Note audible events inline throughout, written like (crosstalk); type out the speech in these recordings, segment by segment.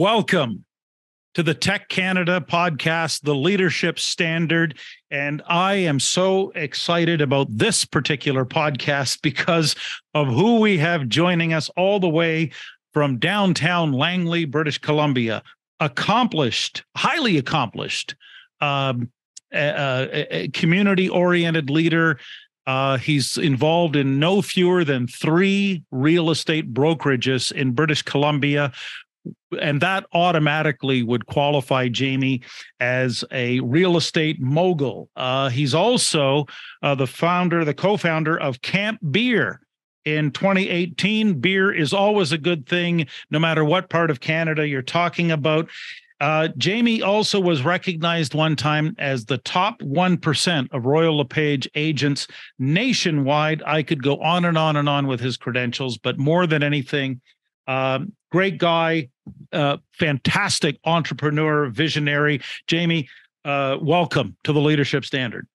Welcome to the TEC Canada podcast, the leadership standard. And I am so excited about this particular podcast because of who we have joining us all the way from downtown Langley, British Columbia. Accomplished, highly accomplished, um, community oriented leader. Uh, he's involved in no fewer than three real estate brokerages in British Columbia, and that automatically would qualify Jamie as a real estate mogul. Uh, he's also uh, the founder, the co-founder of Camp Beer. In 2018, beer is always a good thing, no matter what part of Canada you're talking about. Uh, Jamie also was recognized one time as the top 1% of Royal LePage agents nationwide. I could go on and on and on with his credentials, but more than anything, um, great guy, uh, fantastic entrepreneur, visionary. Jamie, uh, welcome to the Leadership Standard.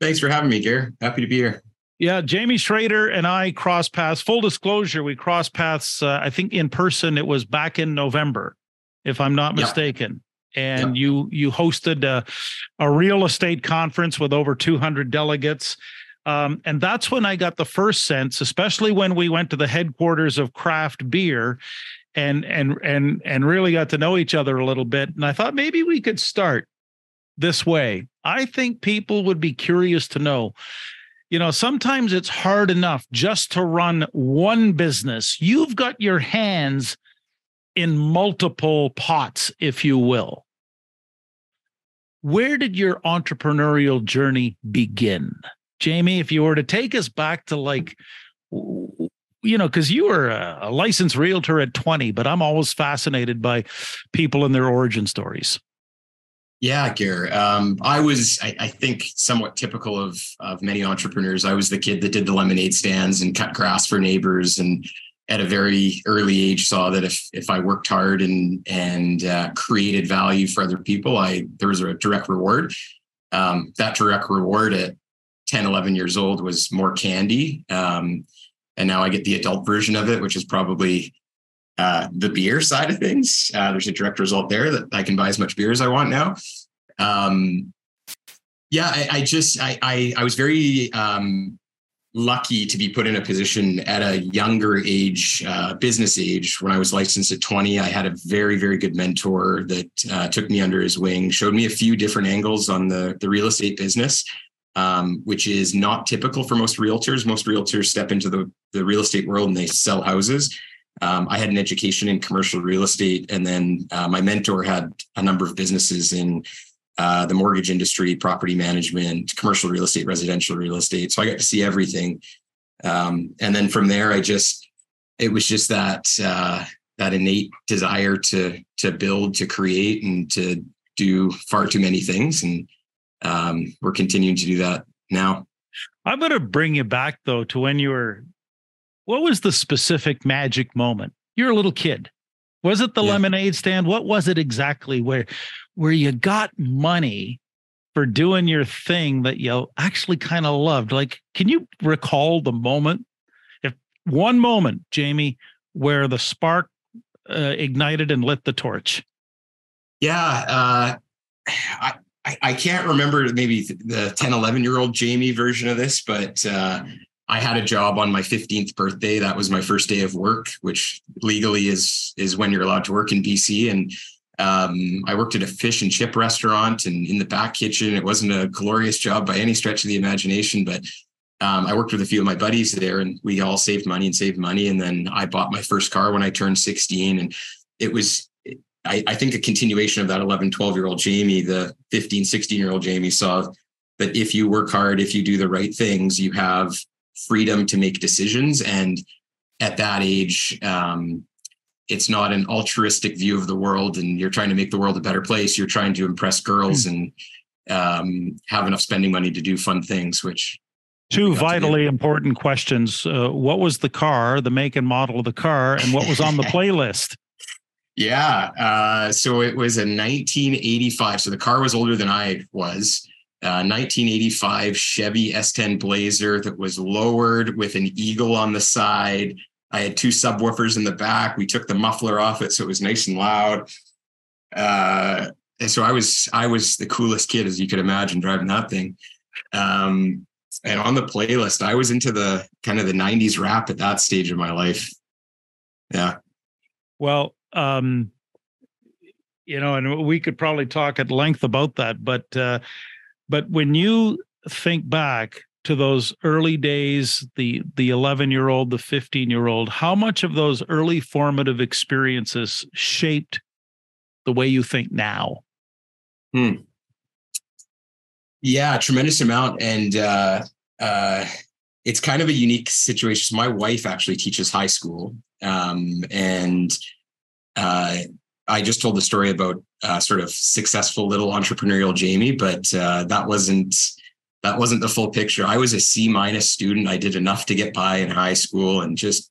Thanks for having me, Gary. Happy to be here. Yeah, Jamie Schreder and I cross paths. Full disclosure, we cross paths. Uh, I think in person. It was back in November, if I'm not mistaken. And you you hosted a, a real estate conference with over 200 delegates. Um, and that's when I got the first sense, especially when we went to the headquarters of craft beer and and and and really got to know each other a little bit. And I thought maybe we could start this way. I think people would be curious to know. You know, sometimes it's hard enough just to run one business. You've got your hands in multiple pots, if you will. Where did your entrepreneurial journey begin? Jamie, if you were to take us back to like, you know, because you were a, a licensed realtor at 20, but I'm always fascinated by people and their origin stories. Yeah, Gare. Um, I was, I, I, think, somewhat typical of of many entrepreneurs. I was the kid that did the lemonade stands and cut grass for neighbors, and at a very early age saw that if if I worked hard and and uh, created value for other people, I there was a direct reward. Um, that direct reward at 10, 11 years old was more candy. Um, and now I get the adult version of it, which is probably uh, the beer side of things. Uh, there's a direct result there that I can buy as much beer as I want now. Um, yeah, I, I just I, I, I was very um, lucky to be put in a position at a younger age, uh, business age. When I was licensed at 20, I had a very very good mentor that uh, took me under his wing, showed me a few different angles on the the real estate business um, which is not typical for most realtors. Most realtors step into the, the real estate world and they sell houses. Um, I had an education in commercial real estate, and then uh, my mentor had a number of businesses in uh, the mortgage industry, property management, commercial real estate, residential real estate. So I got to see everything. Um, and then from there, I just it was just that uh, that innate desire to to build, to create, and to do far too many things. And um, we're continuing to do that now. I'm going to bring you back though to when you were. What was the specific magic moment? You're a little kid. Was it the yeah. lemonade stand? What was it exactly where where you got money for doing your thing that you actually kind of loved? Like, can you recall the moment? If one moment, Jamie, where the spark uh, ignited and lit the torch. Yeah, uh, (sighs) I, I, I can't remember maybe the 10, 11 year old Jamie version of this, but uh, I had a job on my 15th birthday. That was my first day of work, which legally is is when you're allowed to work in BC. And um, I worked at a fish and chip restaurant and in the back kitchen. It wasn't a glorious job by any stretch of the imagination, but um, I worked with a few of my buddies there and we all saved money and saved money. And then I bought my first car when I turned 16. And it was I, I think a continuation of that 11, 12 year old Jamie, the 15, 16 year old Jamie saw that if you work hard, if you do the right things, you have freedom to make decisions. And at that age, um, it's not an altruistic view of the world and you're trying to make the world a better place. You're trying to impress girls mm. and um, have enough spending money to do fun things, which two vitally important questions. Uh, what was the car, the make and model of the car, and what was on the (laughs) playlist? Yeah. Uh, so it was a 1985. So the car was older than I was. Uh, 1985 Chevy S10 Blazer that was lowered with an eagle on the side. I had two subwoofers in the back. We took the muffler off it so it was nice and loud. Uh, and so I was I was the coolest kid as you could imagine driving that thing. Um, and on the playlist, I was into the kind of the '90s rap at that stage of my life. Yeah. Well, um, you know, and we could probably talk at length about that, but uh, but when you think back to those early days, the the 11 year old, the 15 year old, how much of those early formative experiences shaped the way you think now? Hmm. Yeah, tremendous amount, and uh, uh, it's kind of a unique situation. My wife actually teaches high school, um, and uh, I just told the story about uh, sort of successful little entrepreneurial Jamie, but uh, that wasn't that wasn't the full picture. I was a C minus student. I did enough to get by in high school, and just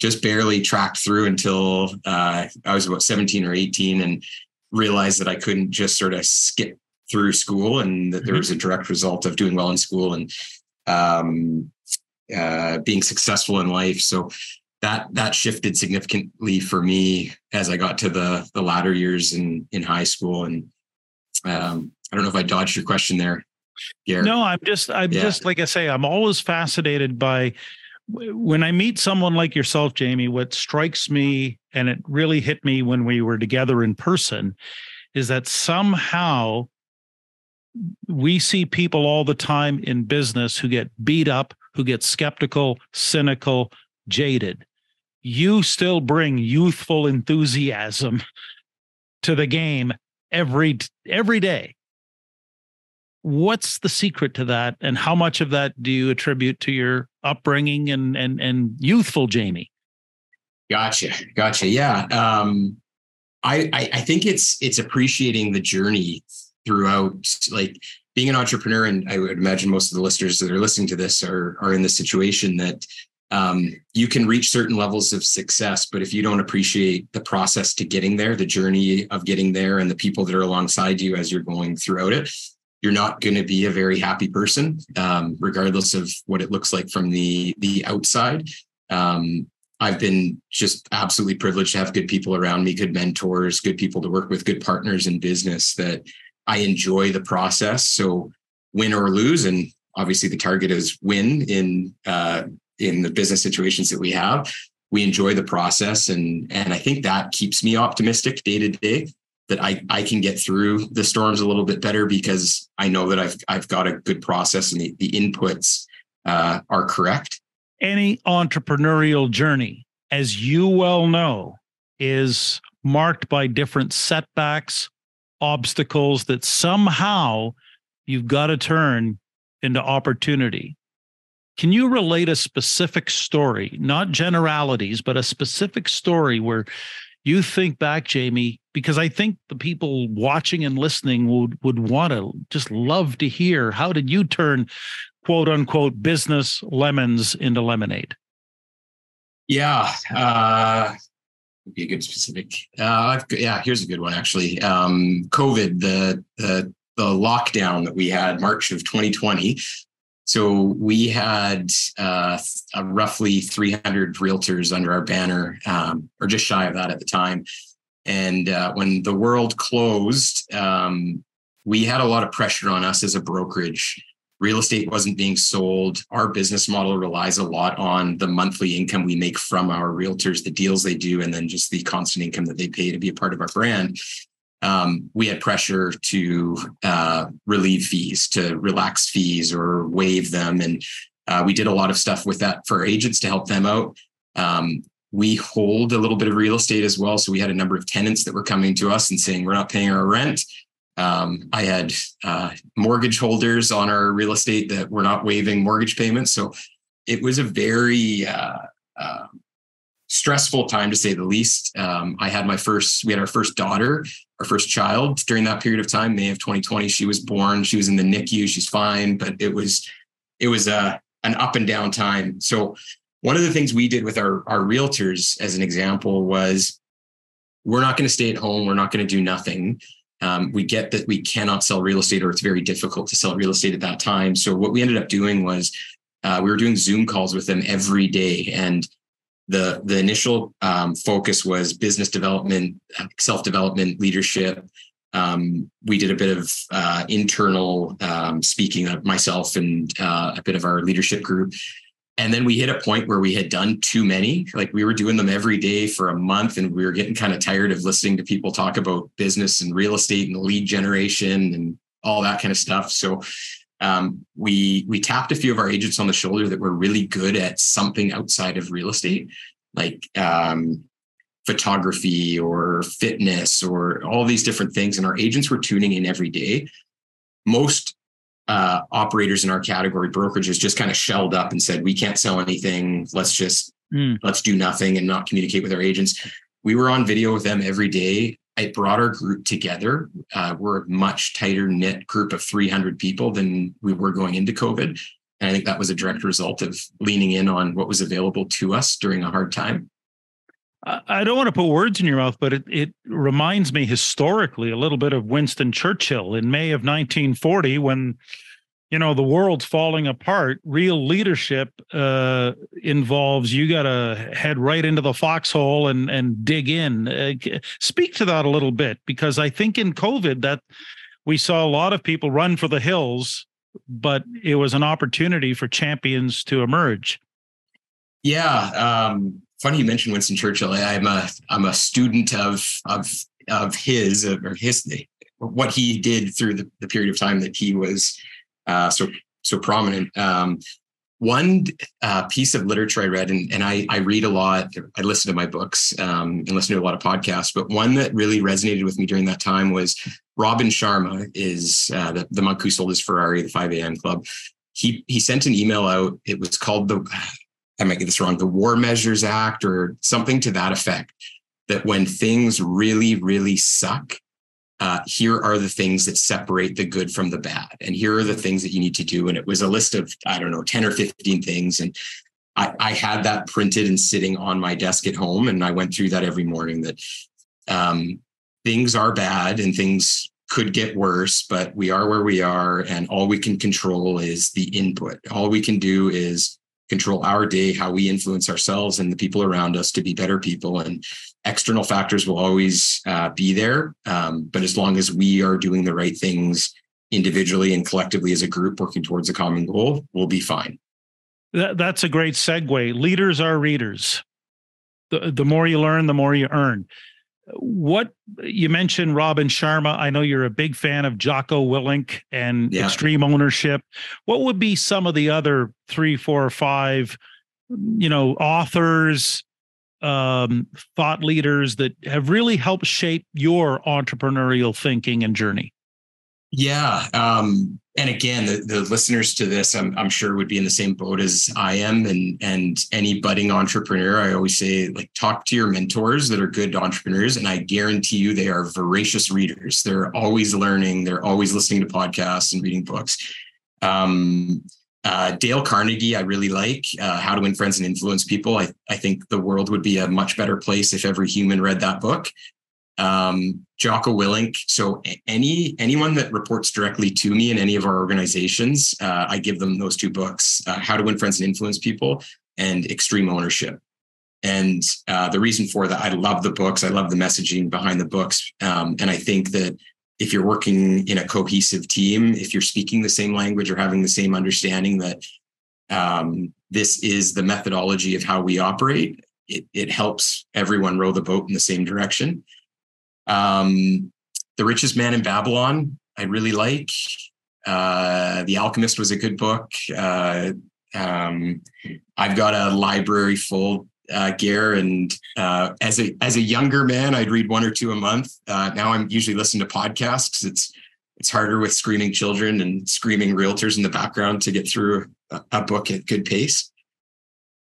just barely tracked through until uh, I was about seventeen or eighteen, and realized that I couldn't just sort of skip through school, and that there mm-hmm. was a direct result of doing well in school and um, uh, being successful in life. So that that shifted significantly for me as I got to the the latter years in in high school. And um, I don't know if I dodged your question there. Garrett. No, I'm just I'm yeah. just like I say, I'm always fascinated by when I meet someone like yourself, Jamie. What strikes me, and it really hit me when we were together in person, is that somehow we see people all the time in business who get beat up, who get skeptical, cynical, jaded you still bring youthful enthusiasm to the game every every day. What's the secret to that and how much of that do you attribute to your upbringing and and and youthful jamie? Gotcha gotcha yeah um I, I i think it's it's appreciating the journey throughout like being an entrepreneur and i would imagine most of the listeners that are listening to this are are in the situation that um, you can reach certain levels of success, but if you don't appreciate the process to getting there, the journey of getting there, and the people that are alongside you as you're going throughout it, you're not going to be a very happy person, um, regardless of what it looks like from the the outside. Um, I've been just absolutely privileged to have good people around me, good mentors, good people to work with, good partners in business that I enjoy the process. So win or lose, and obviously the target is win in uh, in the business situations that we have we enjoy the process. And and i think that keeps me optimistic day to day that i i can get through the storms a little bit better because i know that i've i've got a good process and the, the inputs uh, are correct. Any entrepreneurial journey as you well know is marked by different setbacks obstacles that somehow you've got to turn into opportunity can you relate a specific story, not generalities, but a specific story where you think back, Jamie, because I think the people watching and listening would would want to just love to hear how did you turn quote unquote business lemons into lemonade? Yeah, uh, be a good specific. Uh, yeah, here's a good one actually. Um, COVID, the the the lockdown that we had March of 2020 so we had uh, roughly 300 realtors under our banner, um, or just shy of that at the time. And uh, when the world closed, um, we had a lot of pressure on us as a brokerage. Real estate wasn't being sold. Our business model relies a lot on the monthly income we make from our realtors, the deals they do, and then just the constant income that they pay to be a part of our brand um, we had pressure to uh, relieve fees, to relax fees or waive them. And uh, we did a lot of stuff with that for agents to help them out. Um, we hold a little bit of real estate as well. So we had a number of tenants that were coming to us and saying, we're not paying our rent. Um, I had uh, mortgage holders on our real estate that were not waiving mortgage payments. So it was a very uh, uh, stressful time to say the least. Um, I had my first, we had our first daughter, our first child during that period of time, May of 2020. She was born, she was in the NICU, she's fine, but it was, it was a, an up and down time. So one of the things we did with our, our realtors as an example was we're not going to stay at home. We're not going to do nothing. Um, we get that we cannot sell real estate or it's very difficult to sell real estate at that time. So what we ended up doing was uh, we were doing Zoom calls with them every day. And the the initial um, focus was business development, self development, leadership. Um, we did a bit of uh, internal um, speaking of myself and uh, a bit of our leadership group. And then we hit a point where we had done too many. Like we were doing them every day for a month, and we were getting kind of tired of listening to people talk about business and real estate and lead generation and all that kind of stuff. So um, we we tapped a few of our agents on the shoulder that were really good at something outside of real estate, like um, photography or fitness or all these different things. And our agents were tuning in every day. Most uh, operators in our category, brokerages, just kind of shelled up and said, "We can't sell anything. Let's just mm. let's do nothing and not communicate with our agents." We were on video with them every day brought our group together. Uh, we're a much tighter knit group of 300 people than we were going into COVID. And I think that was a direct result of leaning in on what was available to us during a hard time. I don't want to put words in your mouth, but it, it reminds me historically a little bit of Winston Churchill in May of 1940 when you know the world's falling apart. Real leadership uh, involves you got to head right into the foxhole and and dig in. Uh, speak to that a little bit because i think in covid that we saw a lot of people run for the hills but it was an opportunity for champions to emerge. Yeah um, funny you mentioned winston churchill. I'm a i'm a student of of of his or his what he did through the, the period of time that he was uh, so so prominent. Um, one uh, piece of literature I read, and, and I, I read a lot, I listen to my books um, and listen to a lot of podcasts, but one that really resonated with me during that time was Robin Sharma, is uh, the, the monk who sold his Ferrari, the 5 a.m. club. He, he sent an email out. It was called the, I might get this wrong, the War Measures Act or something to that effect. That when things really, really suck, uh, here are the things that separate the good from the bad. And here are the things that you need to do. And it was a list of, I don't know, 10 or 15 things. And I, I had that printed and sitting on my desk at home. And I went through that every morning that um, things are bad and things could get worse, but we are where we are. And all we can control is the input. All we can do is control our day, how we influence ourselves and the people around us to be better people. And external factors will always uh, be there. Um, but as long as we are doing the right things individually and collectively as a group working towards a common goal, we'll be fine. That, that's a great segue. Leaders are readers. The, the more you learn, the more you earn. What you mentioned, Robin Sharma. I know you're a big fan of Jocko Willink and yeah. extreme ownership. What would be some of the other three, four, or five, you know, authors, um, thought leaders that have really helped shape your entrepreneurial thinking and journey? Yeah. Um, and again, the, the listeners to this, I'm, I'm sure would be in the same boat as I am. And, and any budding entrepreneur, I always say, like, talk to your mentors that are good entrepreneurs. And I guarantee you they are voracious readers. They're always learning. They're always listening to podcasts and reading books. Um, uh, Dale Carnegie, I really like uh, How to Win Friends and Influence People. I, I think the world would be a much better place if every human read that book. Um, Jocko Willink. So any anyone that reports directly to me in any of our organizations, uh, I give them those two books: uh, How to Win Friends and Influence People and Extreme Ownership. And uh, the reason for that, I love the books. I love the messaging behind the books, um, and I think that if you're working in a cohesive team, if you're speaking the same language or having the same understanding that um, this is the methodology of how we operate, it, it helps everyone row the boat in the same direction. Um, the Richest Man in Babylon, I really like. Uh, the Alchemist was a good book. Uh, um, I've got a library full uh, Gare, and uh, as a as a younger man, I'd read one or two a month. Uh, now I'm usually listening to podcasts. It's it's harder with screaming children and screaming realtors in the background to get through a, a book at good pace.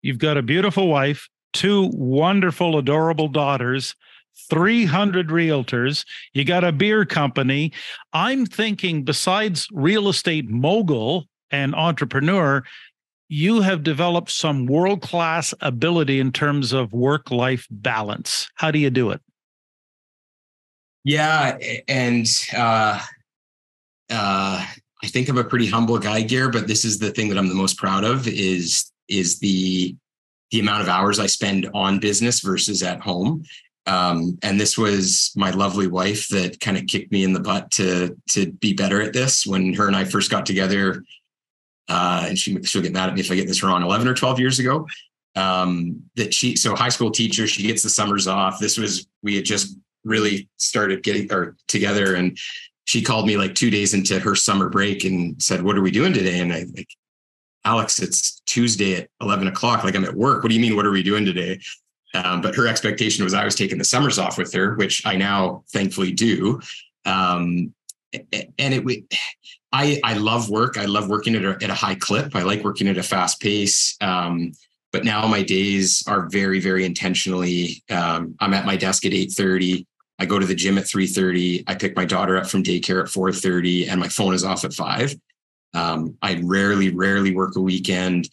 You've got a beautiful wife, two wonderful, adorable daughters. 300 realtors. You got a beer company. I'm thinking, besides real estate mogul and entrepreneur, you have developed some world class ability in terms of work life balance. How do you do it? Yeah, and uh, uh, I think I'm a pretty humble guy, Gare, but this is the thing that I'm the most proud of is is the the amount of hours I spend on business versus at home. Um, and this was my lovely wife that kind of kicked me in the butt to to be better at this. When her and I first got together, uh, and she she'll get mad at me if I get this wrong. Eleven or twelve years ago, um, that she so high school teacher. She gets the summers off. This was we had just really started getting or together, and she called me like two days into her summer break and said, "What are we doing today?" And I like, Alex, it's Tuesday at eleven o'clock. Like I'm at work. What do you mean? What are we doing today? Um, but her expectation was I was taking the summers off with her, which I now thankfully do. Um, and it, I, I love work. I love working at a, at a high clip. I like working at a fast pace. Um, but now my days are very, very intentionally. Um, I'm at my desk at 8:30. I go to the gym at 3:30. I pick my daughter up from daycare at 4:30, and my phone is off at five. Um, I rarely, rarely work a weekend,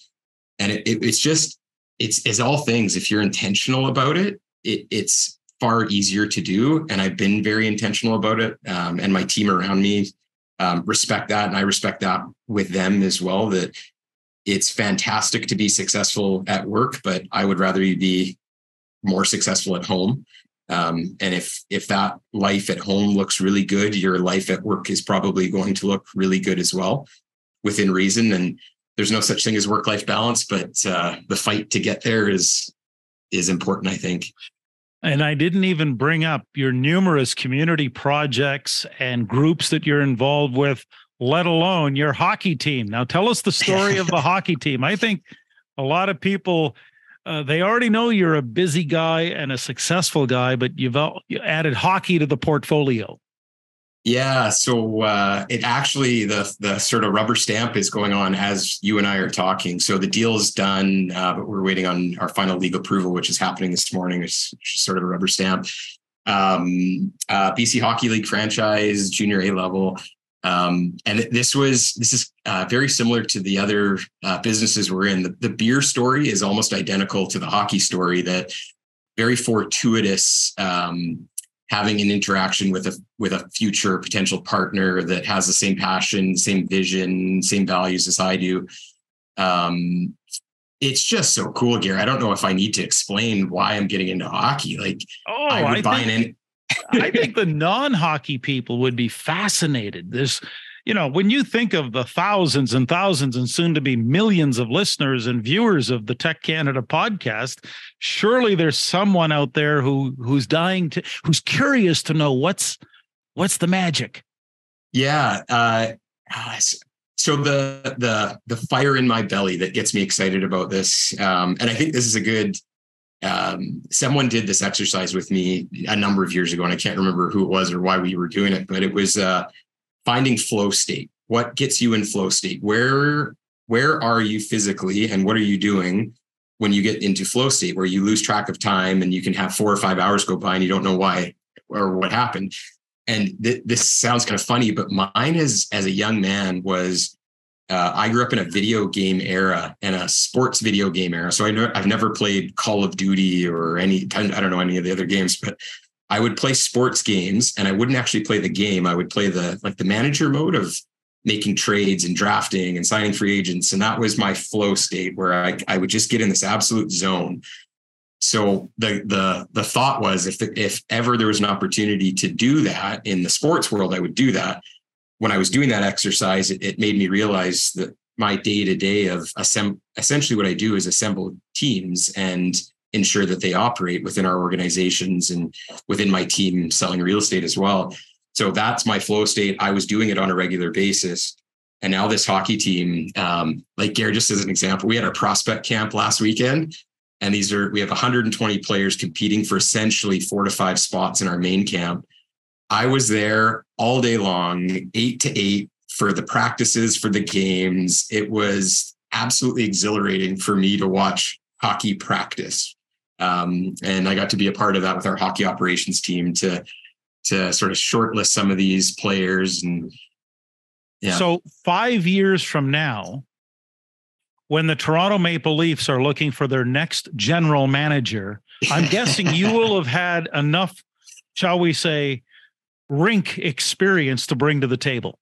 and it, it, it's just it's as all things. If you're intentional about it, it, it's far easier to do. And I've been very intentional about it. Um, and my team around me um, respect that, and I respect that with them as well. That it's fantastic to be successful at work, but I would rather you be more successful at home. Um, and if if that life at home looks really good, your life at work is probably going to look really good as well, within reason. And there's no such thing as work life balance, but uh, the fight to get there is is important, I think. And I didn't even bring up your numerous community projects and groups that you're involved with, let alone your hockey team. Now, tell us the story (laughs) of the hockey team. I think a lot of people uh, they already know you're a busy guy and a successful guy, but you've added hockey to the portfolio. Yeah, so uh, it actually the the sort of rubber stamp is going on as you and I are talking. So the deal is done, uh, but we're waiting on our final legal approval, which is happening this morning. It's sort of a rubber stamp. Um, uh, BC Hockey League franchise, junior A level, um, and this was this is uh, very similar to the other uh, businesses we're in. The, the beer story is almost identical to the hockey story. That very fortuitous. Um, having an interaction with a with a future potential partner that has the same passion, same vision, same values as I do. Um, it's just so cool, Gary. I don't know if I need to explain why I'm getting into hockey. Like, oh, I would I buy think, an. I think the non-hockey people would be fascinated. There's you know, when you think of the thousands and thousands and soon to be millions of listeners and viewers of the TEC Canada podcast, surely there's someone out there who who's dying to who's curious to know what's what's the magic. Yeah, uh, so the the the fire in my belly that gets me excited about this, um, and I think this is a good. Um, someone did this exercise with me a number of years ago, and I can't remember who it was or why we were doing it, but it was uh, finding flow state. What gets you in flow state? Where where are you physically and what are you doing when you get into flow state where you lose track of time and you can have four or five hours go by and you don't know why or what happened and th- this sounds kind of funny but mine is as a young man was uh, i grew up in a video game era and a sports video game era so I i've never played call of duty or any i don't know any of the other games but I would play sports games and I wouldn't actually play the game. I would play the like the manager mode of making trades and drafting and signing free agents. And that was my flow state where I, I would just get in this absolute zone. So the the the thought was if if ever there was an opportunity to do that in the sports world, I would do that. When I was doing that exercise, it, it made me realize that my day to day of assemb- essentially what I do is assemble teams and ensure that they operate within our organizations and within my team selling real estate as well. So that's my flow state. I was doing it on a regular basis. And now this hockey team, um, like Gary, just as an example, we had our prospect camp last weekend. And these are, we have 120 players competing for essentially four to five spots in our main camp. I was there all day long, eight to eight for the practices, for the games. It was absolutely exhilarating for me to watch hockey practice um, and I got to be a part of that with our hockey operations team to to sort of shortlist some of these players and yeah. So five years from now, when the Toronto Maple Leafs are looking for their next general manager, I'm (laughs) guessing you will have had enough, shall we say, rink experience to bring to the table.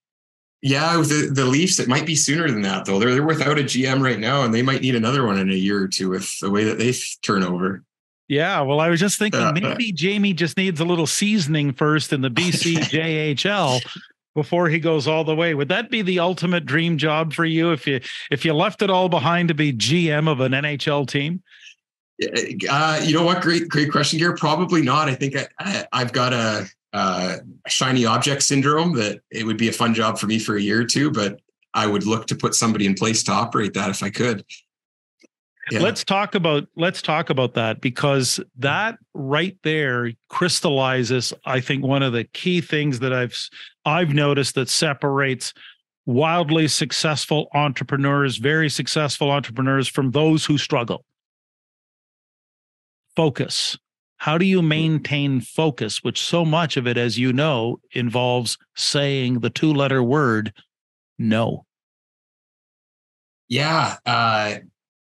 Yeah, the, the Leafs, it might be sooner than that though. They're they're without a GM right now, and they might need another one in a year or two with the way that they turn over. Yeah, well, I was just thinking uh, maybe Jamie just needs a little seasoning first in the BCJHL (laughs) before he goes all the way. Would that be the ultimate dream job for you if you if you left it all behind to be GM of an NHL team? Uh, you know what? Great, great question, Gary. Probably not. I think I, I, have got a, a shiny object syndrome that it would be a fun job for me for a year or two, but I would look to put somebody in place to operate that if I could. Yeah. Let's talk about let's talk about that because that right there crystallizes I think one of the key things that I've I've noticed that separates wildly successful entrepreneurs, very successful entrepreneurs from those who struggle focus. How do you maintain focus, which so much of it, as you know, involves saying the two letter word no? Yeah. Uh,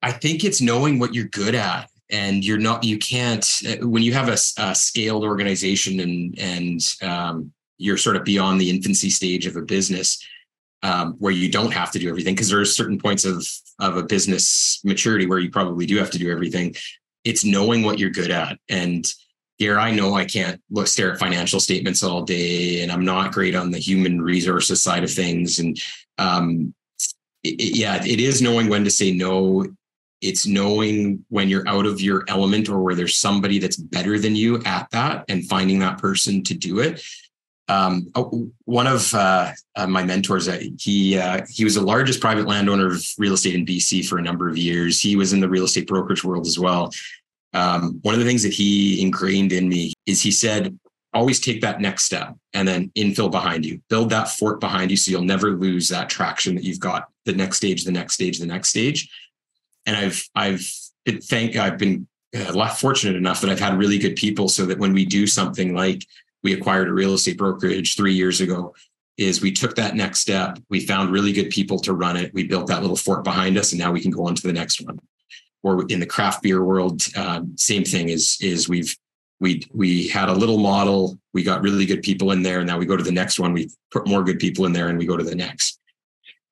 I think it's knowing what you're good at. And you're not, you can't, uh, when you have a, a scaled organization and, and um, you're sort of beyond the infancy stage of a business, um, where you don't have to do everything because there are certain points of of a business maturity where you probably do have to do everything it's knowing what you're good at. And here I know I can't look stare at financial statements all day, and I'm not great on the human resources side of things. And um, it, yeah, it is knowing when to say no. It's knowing when you're out of your element or where there's somebody that's better than you at that, and finding that person to do it. Um, oh, one of uh, uh, my mentors, uh, he uh, he was the largest private landowner of real estate in BC for a number of years. He was in the real estate brokerage world as well, um, one of the things that he ingrained in me is he said, always take that next step and then infill behind you, build that fort behind you so you'll never lose that traction that you've got the next stage, the next stage, the next stage. And I've, I've thank, I've been uh, fortunate enough that I've had really good people so that when we do something like we acquired a real estate brokerage three years ago, is we took that next step. We found really good people to run it. We built that little fort behind us, and now we can go on to the next one or in the craft beer world, um, same thing is is we've we we had a little model, we got really good people in there, and now we go to the next one, we put more good people in there, and we go to the next.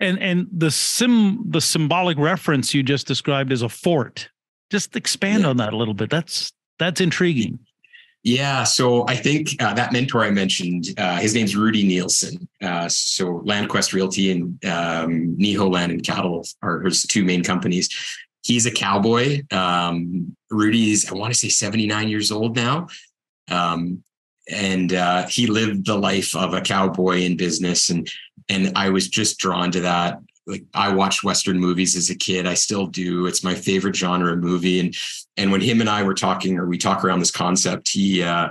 And and the sim the symbolic reference you just described as a fort. Just expand yeah. on that a little bit. That's that's intriguing. Yeah, so I think uh, that mentor I mentioned, uh, his name's Rudy Nielsen. Uh, so LandQuest Realty and um, and Cattle are his two main companies he's a cowboy. Um, Rudy's, I want to say 79 years old now. Um, and uh, he lived the life of a cowboy in business. And, and I was just drawn to that. Like I watched Western movies as a kid. I still do. It's my favorite genre of movie. And, and when him and I were talking, or we talk around this concept, he, uh,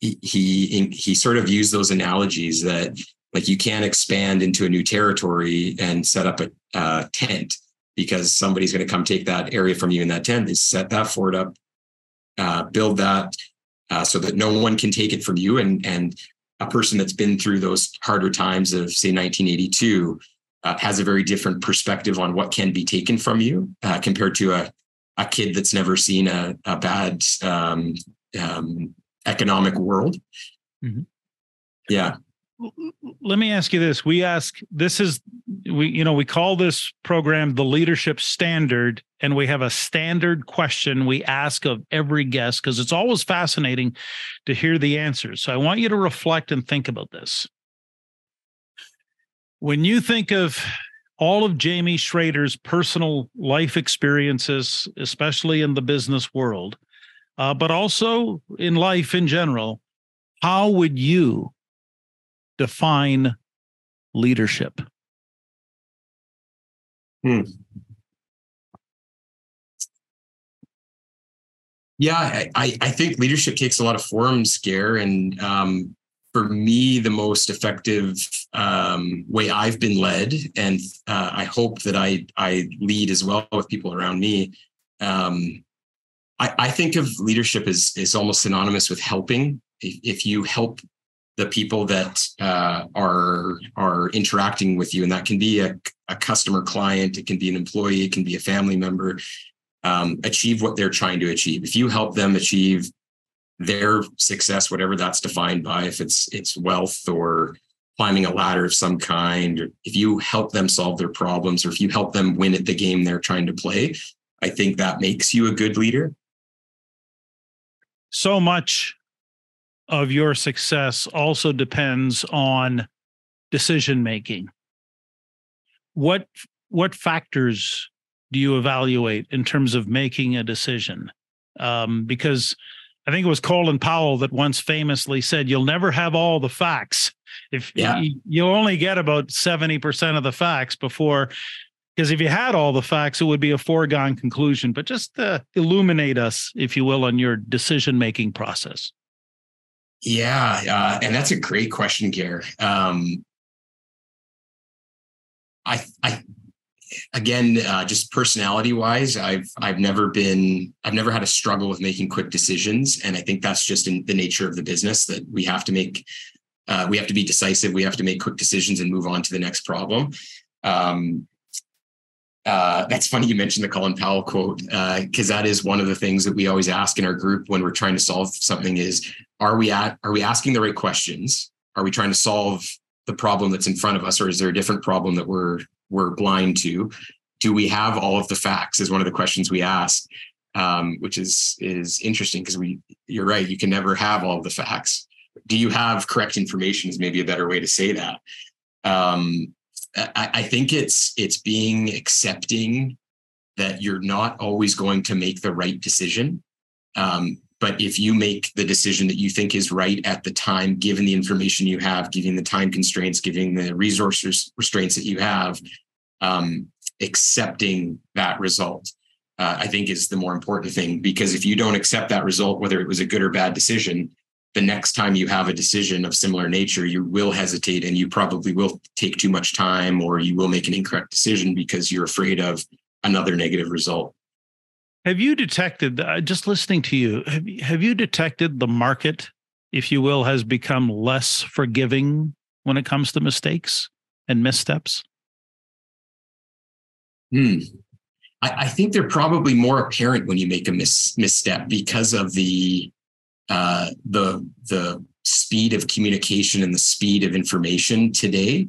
he, he, he sort of used those analogies that like you can't expand into a new territory and set up a uh, tent because somebody's going to come take that area from you in that tent. They set that fort up, uh, build that uh, so that no one can take it from you. And and a person that's been through those harder times of say 1982 uh, has a very different perspective on what can be taken from you uh, compared to a a kid that's never seen a, a bad um, um, economic world. Mm-hmm. Yeah let me ask you this. We ask this is we you know we call this program the leadership standard and we have a standard question we ask of every guest because it's always fascinating to hear the answers. So i want you to reflect and think about this. When you think of all of jamie schreder's personal life experiences especially in the business world uh, but also in life in general how would you define leadership? Hmm. Yeah, I, I think leadership takes a lot of forms, Gare. And um, for me, the most effective um, way I've been led, and uh, I hope that I I lead as well with people around me. Um, I, I think of leadership as is almost synonymous with helping. If, if you help the people that uh, are are interacting with you, and that can be a, a, customer client, it can be an employee, it can be a family member. Um, achieve what they're trying to achieve. If you help them achieve their success, whatever that's defined by, if it's it's wealth or climbing a ladder of some kind, or if you help them solve their problems, or if you help them win at the game they're trying to play, I think that makes you a good leader. So much of your success also depends on decision making. What what factors do you evaluate in terms of making a decision? Um, because I think it was Colin Powell that once famously said, "You'll never have all the facts. If yeah. you, you'll only get about seventy percent of the facts before." Because if you had all the facts, it would be a foregone conclusion. But just uh, illuminate us, if you will, on your decision making process. Yeah, uh, and that's a great question, Gare. Um, I, I, again, uh, just personality wise, I've I've never been I've never had a struggle with making quick decisions, and I think that's just in the nature of the business that we have to make. Uh, we have to be decisive. We have to make quick decisions and move on to the next problem. Um, uh, that's funny you mentioned the Colin Powell quote because uh, that is one of the things that we always ask in our group when we're trying to solve something is are we at are we asking the right questions? Are we trying to solve the problem that's in front of us, or is there a different problem that we're we're blind to? Do we have all of the facts? Is one of the questions we ask, um, which is is interesting because we you're right, you can never have all of the facts. Do you have correct information? Is maybe a better way to say that. Um, I, I think it's it's being accepting that you're not always going to make the right decision. Um, but if you make the decision that you think is right at the time, given the information you have, given the time constraints, given the resources restraints that you have, um, accepting that result, uh, I think is the more important thing. Because if you don't accept that result, whether it was a good or bad decision, the next time you have a decision of similar nature, you will hesitate and you probably will take too much time or you will make an incorrect decision because you're afraid of another negative result. Have you detected, uh, just listening to you, have, have you detected the market, if you will, has become less forgiving when it comes to mistakes and missteps? Hmm. I, I think they're probably more apparent when you make a mis- misstep because of the uh, the the speed of communication and the speed of information today.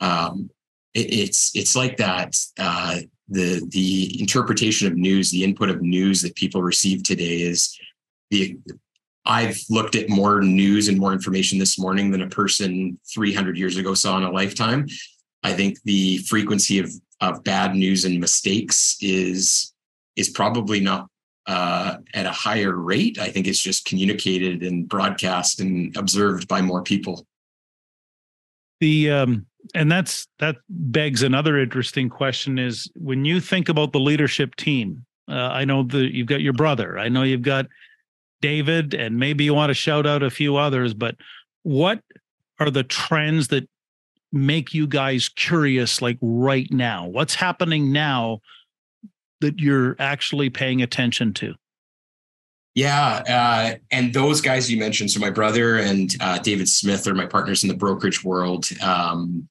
Um, it, it's it's like that. Uh, the the interpretation of news, the input of news that people receive today is the. I've looked at more news and more information this morning than a person 300 years ago saw in a lifetime. I think the frequency of of bad news and mistakes is is probably not uh, at a higher rate. I think it's just communicated and broadcast and observed by more people. The um, and that's that begs another interesting question: is when you think about the leadership team. Uh, I know that you've got your brother. I know you've got David, and maybe you want to shout out a few others. But what are the trends that make you guys curious? Like right now, what's happening now that you're actually paying attention to? Yeah, uh, and those guys you mentioned, so my brother and uh, David Smith are my partners in the brokerage world. Um,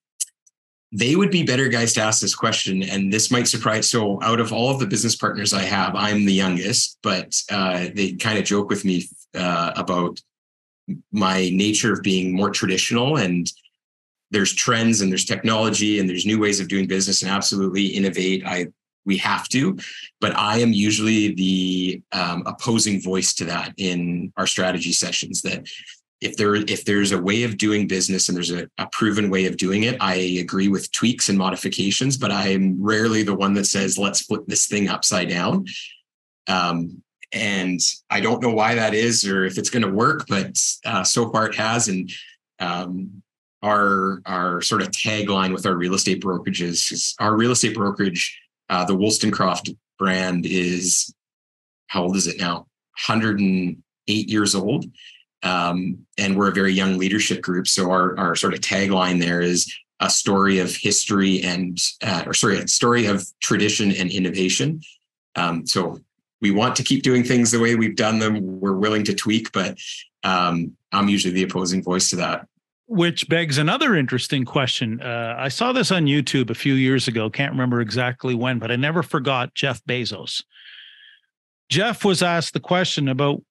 they would be better guys to ask this question, and this might surprise. So, out of all of the business partners I have, I'm the youngest, but uh, they kind of joke with me uh, about my nature of being more traditional and there's trends and there's technology and there's new ways of doing business and absolutely innovate. I we have to but i am usually the um, opposing voice to that in our strategy sessions that if there if there's a way of doing business and there's a, a, proven way of doing it i agree with tweaks and modifications but i'm rarely the one that says let's flip this thing upside down. Um, and i don't know why that is or if it's going to work but uh, so far it has and um, our our sort of tagline with our real estate brokerages is our real estate brokerage uh, the Wolstencroft brand is how old is it now? 108 years old. Um, and we're a very young leadership group. So our, our sort of tagline there is a story of history and, uh, or sorry, a story of tradition and innovation. Um, so we want to keep doing things the way we've done them. We're willing to tweak, but um, I'm usually the opposing voice to that which begs another interesting question. Uh, I saw this on YouTube a few years ago. Can't remember exactly when, but I never forgot Jeff Bezos. Jeff was asked the question about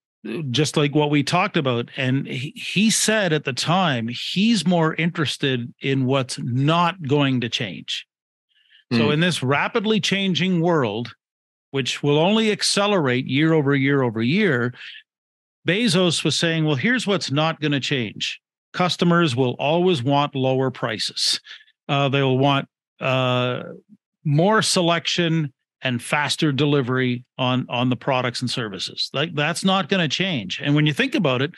just like what we talked about. And he, he said at the time, he's more interested in what's not going to change. Mm. So, hmm. in this rapidly changing world, which will only accelerate year over year over year, Bezos was saying, well, here's what's not going to change. Customers will always want lower prices. Uh, they'll want uh, more selection and faster delivery on on the products and services. Like that's not going to change. And when you think about it,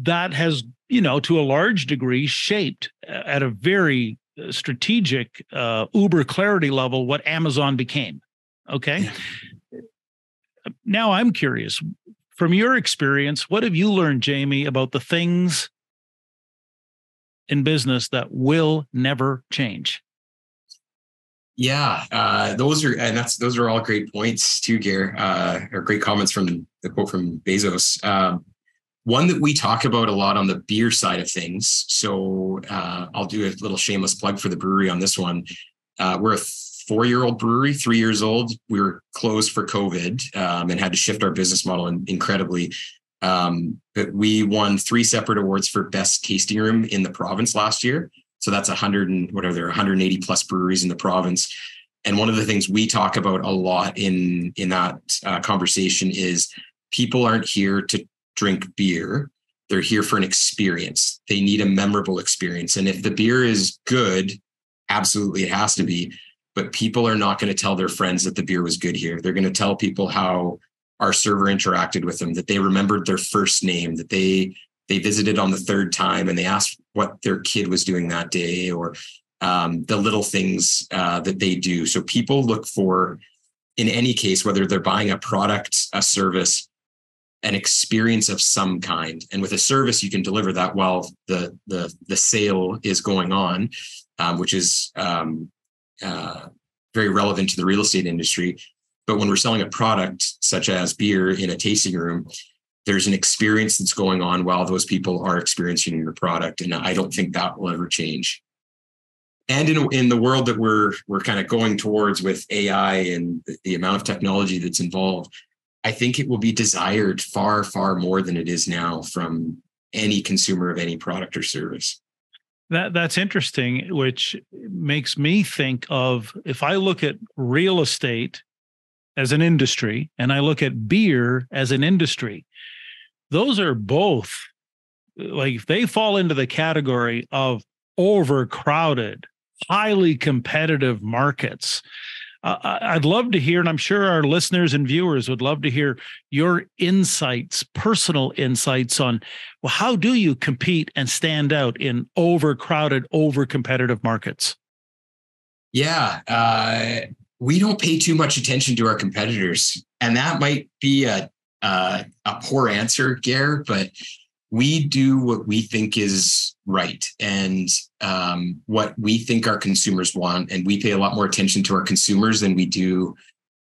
that has you know to a large degree shaped uh, at a very uh, strategic uh, Uber clarity level what Amazon became. Okay. Now I'm curious from your experience, what have you learned, Jamie, about the things in business that will never change? Yeah, uh, those are and that's those are all great points too, Gair, uh, or great comments from the quote from Bezos. Um, one that we talk about a lot on the beer side of things. So uh, I'll do a little shameless plug for the brewery on this one. Uh, we're a four-year-old brewery, three years old. We were closed for COVID um, and had to shift our business model in, incredibly. Um, but we won three separate awards for best tasting room in the province last year. So that's 100 and what are there 180 plus breweries in the province. And one of the things we talk about a lot in in that uh, conversation is people aren't here to drink beer; they're here for an experience. They need a memorable experience, and if the beer is good, absolutely it has to be. But people are not going to tell their friends that the beer was good here. They're going to tell people how our server interacted with them, that they remembered their first name, that they they visited on the third time and they asked what their kid was doing that day or um, the little things uh, that they do. So people look for, in any case, whether they're buying a product, a service, an experience of some kind. And with a service, you can deliver that while the the the sale is going on, um, which is um, uh, very relevant to the real estate industry. But when we're selling a product such as beer in a tasting room, there's an experience that's going on while those people are experiencing your product and i don't think that will ever change. And in, in the world that we're we're kind of going towards with ai and the amount of technology that's involved i think it will be desired far far more than it is now from any consumer of any product or service. That that's interesting which makes me think of if i look at real estate as an industry and i look at beer as an industry those are both like they fall into the category of overcrowded, highly competitive markets. Uh, I'd love to hear, and I'm sure our listeners and viewers would love to hear your insights, personal insights on well, how do you compete and stand out in overcrowded, over competitive markets? Yeah, uh, we don't pay too much attention to our competitors, and that might be a uh, a poor answer, Gair, but we do what we think is right and um, what we think our consumers want. And we pay a lot more attention to our consumers than we do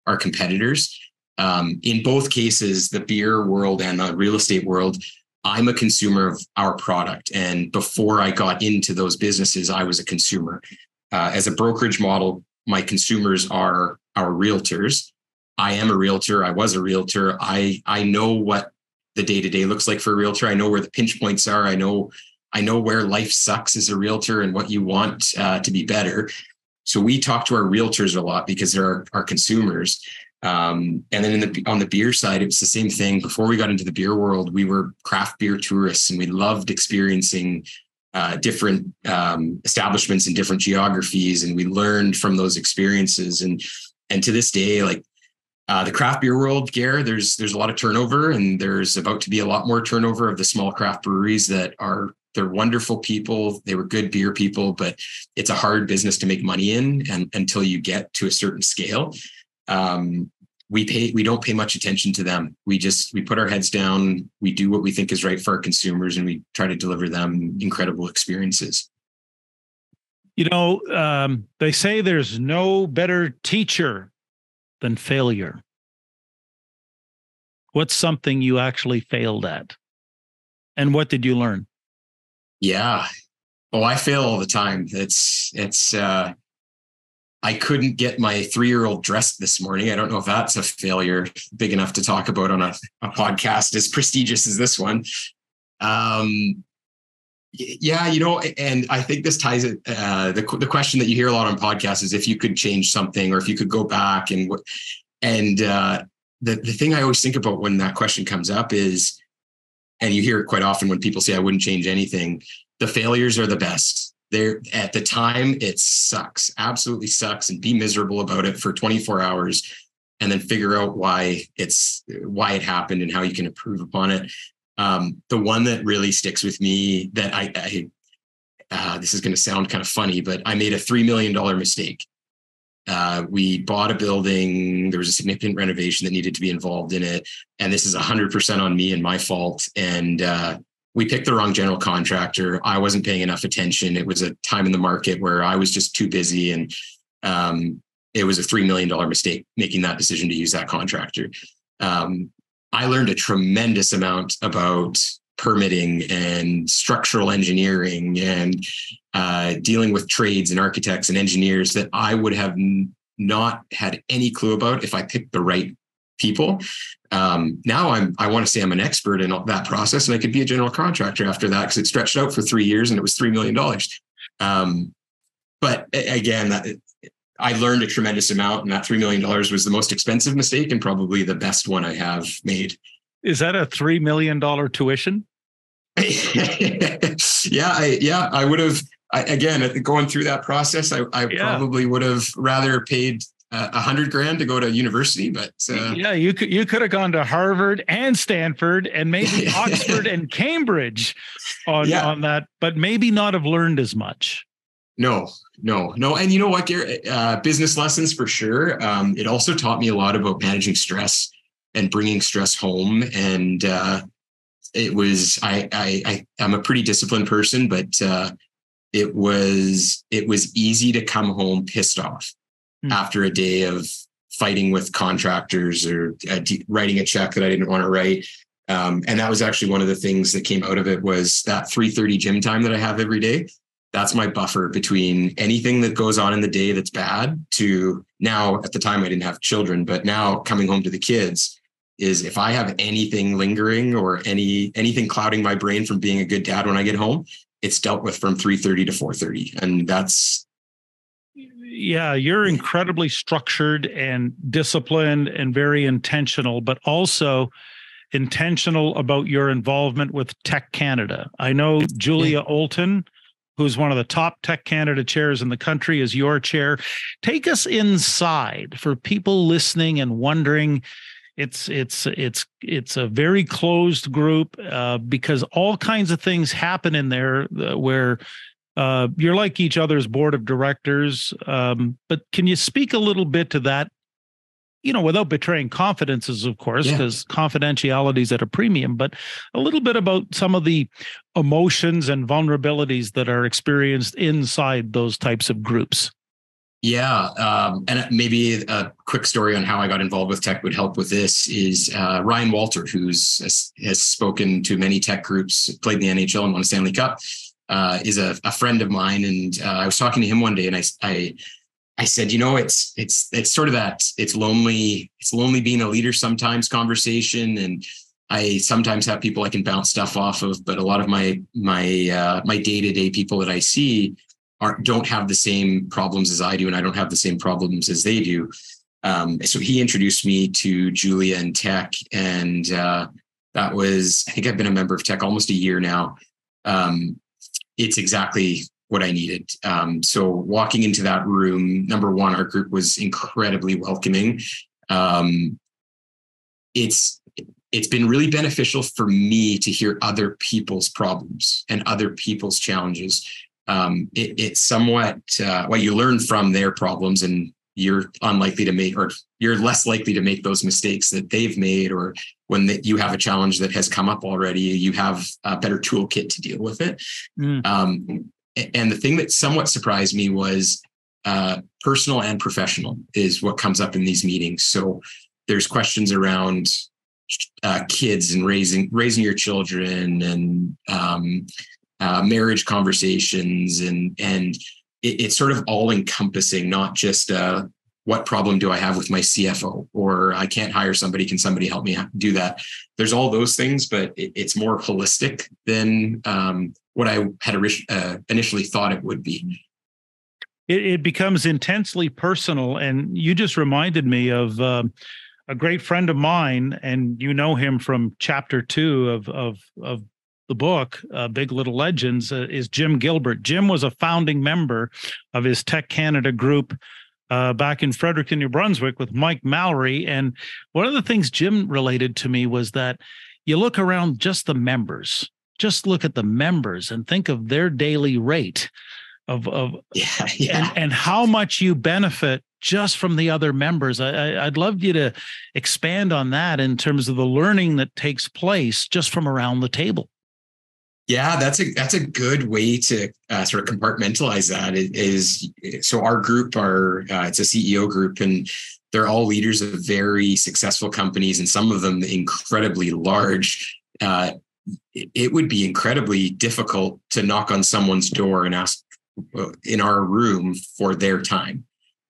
our competitors. Um, in both cases, the beer world and the real estate world, I'm a consumer of our product. And before I got into those businesses, I was a consumer. Uh, as a brokerage model, my consumers are our realtors. I am a realtor. I was a realtor. I I know what the day to day looks like for a realtor. I know where the pinch points are. I know I know where life sucks as a realtor and what you want uh, to be better. So we talk to our realtors a lot because they're our, our consumers. Um, and then the on the beer side, it was the same thing. Before we got into the beer world, we were craft beer tourists, and we loved experiencing uh, different um, establishments in different geographies, and we learned from those experiences. And and to this day, like uh, the craft beer world, Gair, there's there's a lot of turnover, and there's about to be a lot more turnover of the small craft breweries that are they're wonderful people. They were good beer people, but it's a hard business to make money in, and until you get to a certain scale, um, we pay we don't pay much attention to them. We just we put our heads down. We do what we think is right for our consumers, and we try to deliver them incredible experiences. You know, um, they say there's no better teacher than failure? What's something you actually failed at? And what did you learn? Yeah. Oh, I fail all the time. It's it's uh I couldn't get my three year old dressed this morning. I don't know if that's a failure big enough to talk about on a, a podcast as prestigious as this one. Um, yeah, you know, and I think this ties it. Uh, the the question that you hear a lot on podcasts is if you could change something, or if you could go back and and uh, the the thing I always think about when that question comes up is, and you hear it quite often when people say I wouldn't change anything. The failures are the best. There at the time, it sucks, absolutely sucks, and be miserable about it for 24 hours, and then figure out why it's why it happened and how you can improve upon it. Um, the one that really sticks with me that I, I uh, this is going to sound kind of funny, but I made a $3 million mistake. Uh, we bought a building. There was a significant renovation that needed to be involved in it. And this is 100% on me and my fault. And uh, we picked the wrong general contractor. I wasn't paying enough attention. It was a time in the market where I was just too busy. And um, it was a $3 million mistake making that decision to use that contractor. Um, I learned a tremendous amount about permitting and structural engineering and uh, dealing with trades and architects and engineers that I would have n- not had any clue about if I picked the right people. Um, now I'm I want to say I'm an expert in that process, and I could be a general contractor after that because it stretched out for three years and it was three million dollars. Um, but again, that, I learned a tremendous amount, and that $3 million was the most expensive mistake and probably the best one I have made. Is that a $3 million tuition? (laughs) yeah, I, yeah, I would have, I, again, going through that process, I, I yeah. probably would have rather paid a hundred grand to go to university, but uh, yeah, you could you could have gone to Harvard and Stanford and maybe (laughs) Oxford and Cambridge on yeah. on that, but maybe not have learned as much. No, no, no. And you know what, Garrett? Uh, business lessons for sure. Um, it also taught me a lot about managing stress and bringing stress home. And uh, it was, I, I, I, am a pretty disciplined person, but uh, it was, it was easy to come home pissed off mm. after a day of fighting with contractors or uh, writing a check that I didn't want to write. Um, and that was actually one of the things that came out of it was that 3:30 gym time that I have every day that's my buffer between anything that goes on in the day that's bad to now at the time I didn't have children, but now coming home to the kids is if I have anything lingering or any anything clouding my brain from being a good dad when I get home, it's dealt with from 3:30 to 4:30 and that's yeah, you're incredibly structured and disciplined and very intentional, but also intentional about your involvement with TEC Canada. I know Julia. Olton who's one of the top TEC Canada chairs in the country, is your chair. Take us inside for people listening and wondering. It's it's it's it's a very closed group uh, because all kinds of things happen in there uh, where uh, you're like each other's board of directors. Um, but can you speak a little bit to that you know, without betraying confidences, of course, because yeah. confidentiality is at a premium, but a little bit about some of the emotions and vulnerabilities that are experienced inside those types of groups. Yeah, um, and maybe a quick story on how I got involved with TEC would help with this. Is uh, Ryan Walter, who's has spoken to many TEC groups, played in the NHL and won a Stanley Cup, uh, is a, a, friend of mine, and uh, I was talking to him one day, and I, I I said, you know, it's it's it's sort of that it's lonely, it's lonely being a leader sometimes conversation. And I sometimes have people I can bounce stuff off of, but a lot of my my uh, my day-to-day people that I see aren't don't have the same problems as I do, and I don't have the same problems as they do. Um, so he introduced me to Julia and TEC, and uh, that was I think I've been a member of TEC almost a year now. Um, it's exactly what I needed. Um, so walking into that room, number one, our group was incredibly welcoming. Um, it's it's been really beneficial for me to hear other people's problems and other people's challenges. Um, it, it's somewhat uh, well, you learn from their problems, and you're unlikely to make, or you're less likely to make those mistakes that they've made, or when the, you have a challenge that has come up already, you have a better toolkit to deal with it. Mm. Um, and the thing that somewhat surprised me was uh, personal and professional is what comes up in these meetings. So there's questions around uh, kids and raising raising your children and um, uh, marriage conversations and and it, it's sort of all encompassing, not just uh, what problem do I have with my CFO or I can't hire somebody. Can somebody help me do that? There's all those things, but it, it's more holistic than um, what I had uh, initially thought it would be. It, it, becomes intensely personal. And you just reminded me of uh, a great friend of mine, and you know him from chapter two of, of, of the book, uh, Big Little Legends, uh, is Jim Gilbert. Jim was a founding member of his TEC Canada group uh, back in Fredericton, New Brunswick, with Mike Mallory. And one of the things Jim related to me was that you look around just the members, just look at the members and think of their daily rate of of yeah, (laughs) yeah. And, and how much you benefit just from the other members. I, would love you to expand on that in terms of the learning that takes place just from around the table. Yeah, that's a that's a good way to uh, sort of compartmentalize that. Is so our group are uh, it's a CEO group and they're all leaders of very successful companies and some of them incredibly large. Uh, it would be incredibly difficult to knock on someone's door and ask uh, in our room for their time.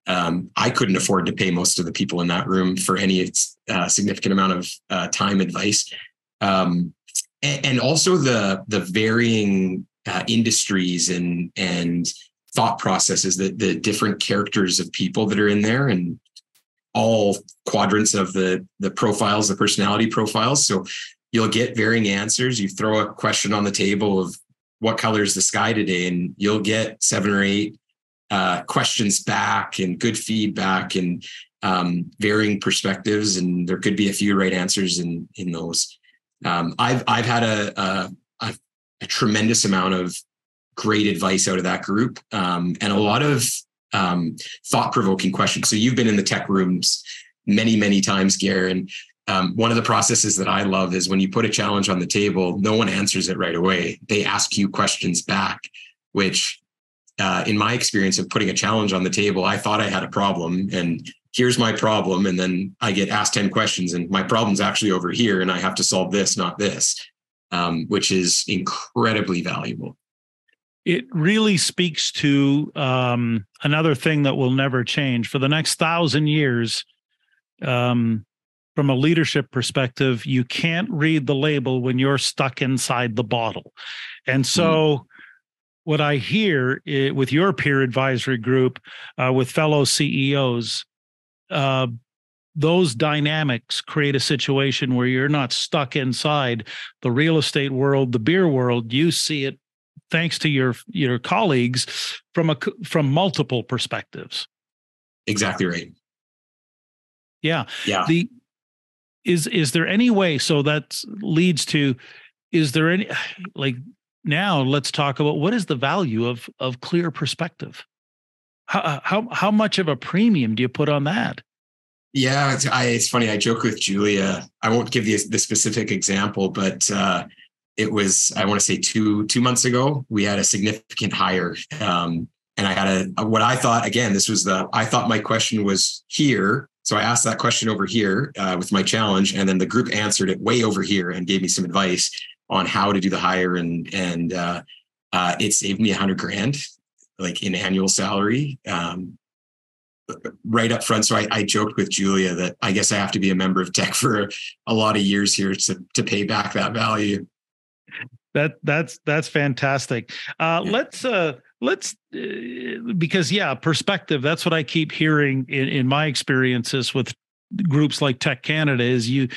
Um, I couldn't afford to pay most of the people in that room for any uh, significant amount of uh, time advice. Um, and also the the varying uh, industries and and thought processes that the different characters of people that are in there and all quadrants of the the profiles the personality profiles. So you'll get varying answers. You throw a question on the table of what color is the sky today and you'll get seven or eight uh, questions back and good feedback and um, varying perspectives and there could be a few right answers in in those um, I've I've had a, a, a, tremendous amount of great advice out of that group um, and a lot of um, thought provoking questions. So you've been in the TEC rooms many many times, Garen. Um, one of the processes that I love is when you put a challenge on the table, no one answers it right away. They ask you questions back, which uh, in my experience of putting a challenge on the table, I thought I had a problem and here's my problem and then i get asked 10 questions and my problem's actually over here and i have to solve this not this um, which is incredibly valuable. It really speaks to um, another thing that will never change. For the next thousand years um, from a leadership perspective you can't read the label when you're stuck inside the bottle. And so mm what I hear it, with your peer advisory group, uh, with fellow CEOs, uh, those dynamics create a situation where you're not stuck inside the real estate world, the beer world. You see it thanks to your your colleagues from a from multiple perspectives. Exactly right. Yeah. Yeah. The is is there any way so that leads to is there any (sighs) like now let's talk about what is the value of of clear perspective how uh, how how much of a premium do you put on that? Yeah, it's, I, it's funny. I joke with Julia. I won't give you the specific example, but uh, it was I want to say two two months ago. We had a significant hire, um, and I had a, a what I thought again. This was the I thought my question was here, so I asked that question over here uh, with my challenge, and then the group answered it way over here and gave me some advice on how to do the hire, and and uh, uh, it saved me a hundred grand like in annual salary um, right up front. So I, I, joked with Julia that I guess I have to be a member of TEC for a lot of years here to to pay back that value. That that's that's fantastic. Uh, yeah. Let's uh, let's uh, because yeah, perspective. That's what I keep hearing in in my experiences with groups like TEC Canada. Is you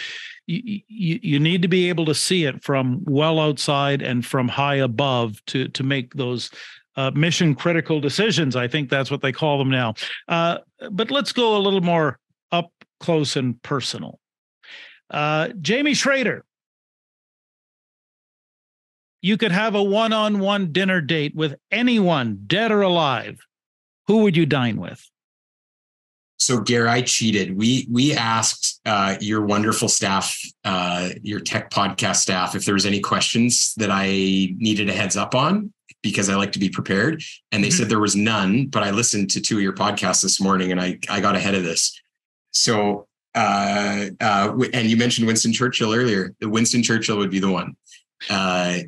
you, you need to be able to see it from well outside and from high above to to make those uh, mission critical decisions. I think that's what they call them now. Uh, but let's go a little more up close and personal. Uh, Jamie Schreder, you could have a one on one dinner date with anyone, dead or alive. Who would you dine with? So, Gary, I cheated. We we asked uh, your wonderful staff, uh, your TEC podcast staff, if there was any questions that I needed a heads up on because I like to be prepared. And they mm-hmm. said there was none, but I listened to two of your podcasts this morning and I, I got ahead of this. So, uh, uh, and you mentioned Winston Churchill earlier. The Winston Churchill would be the one. Uh,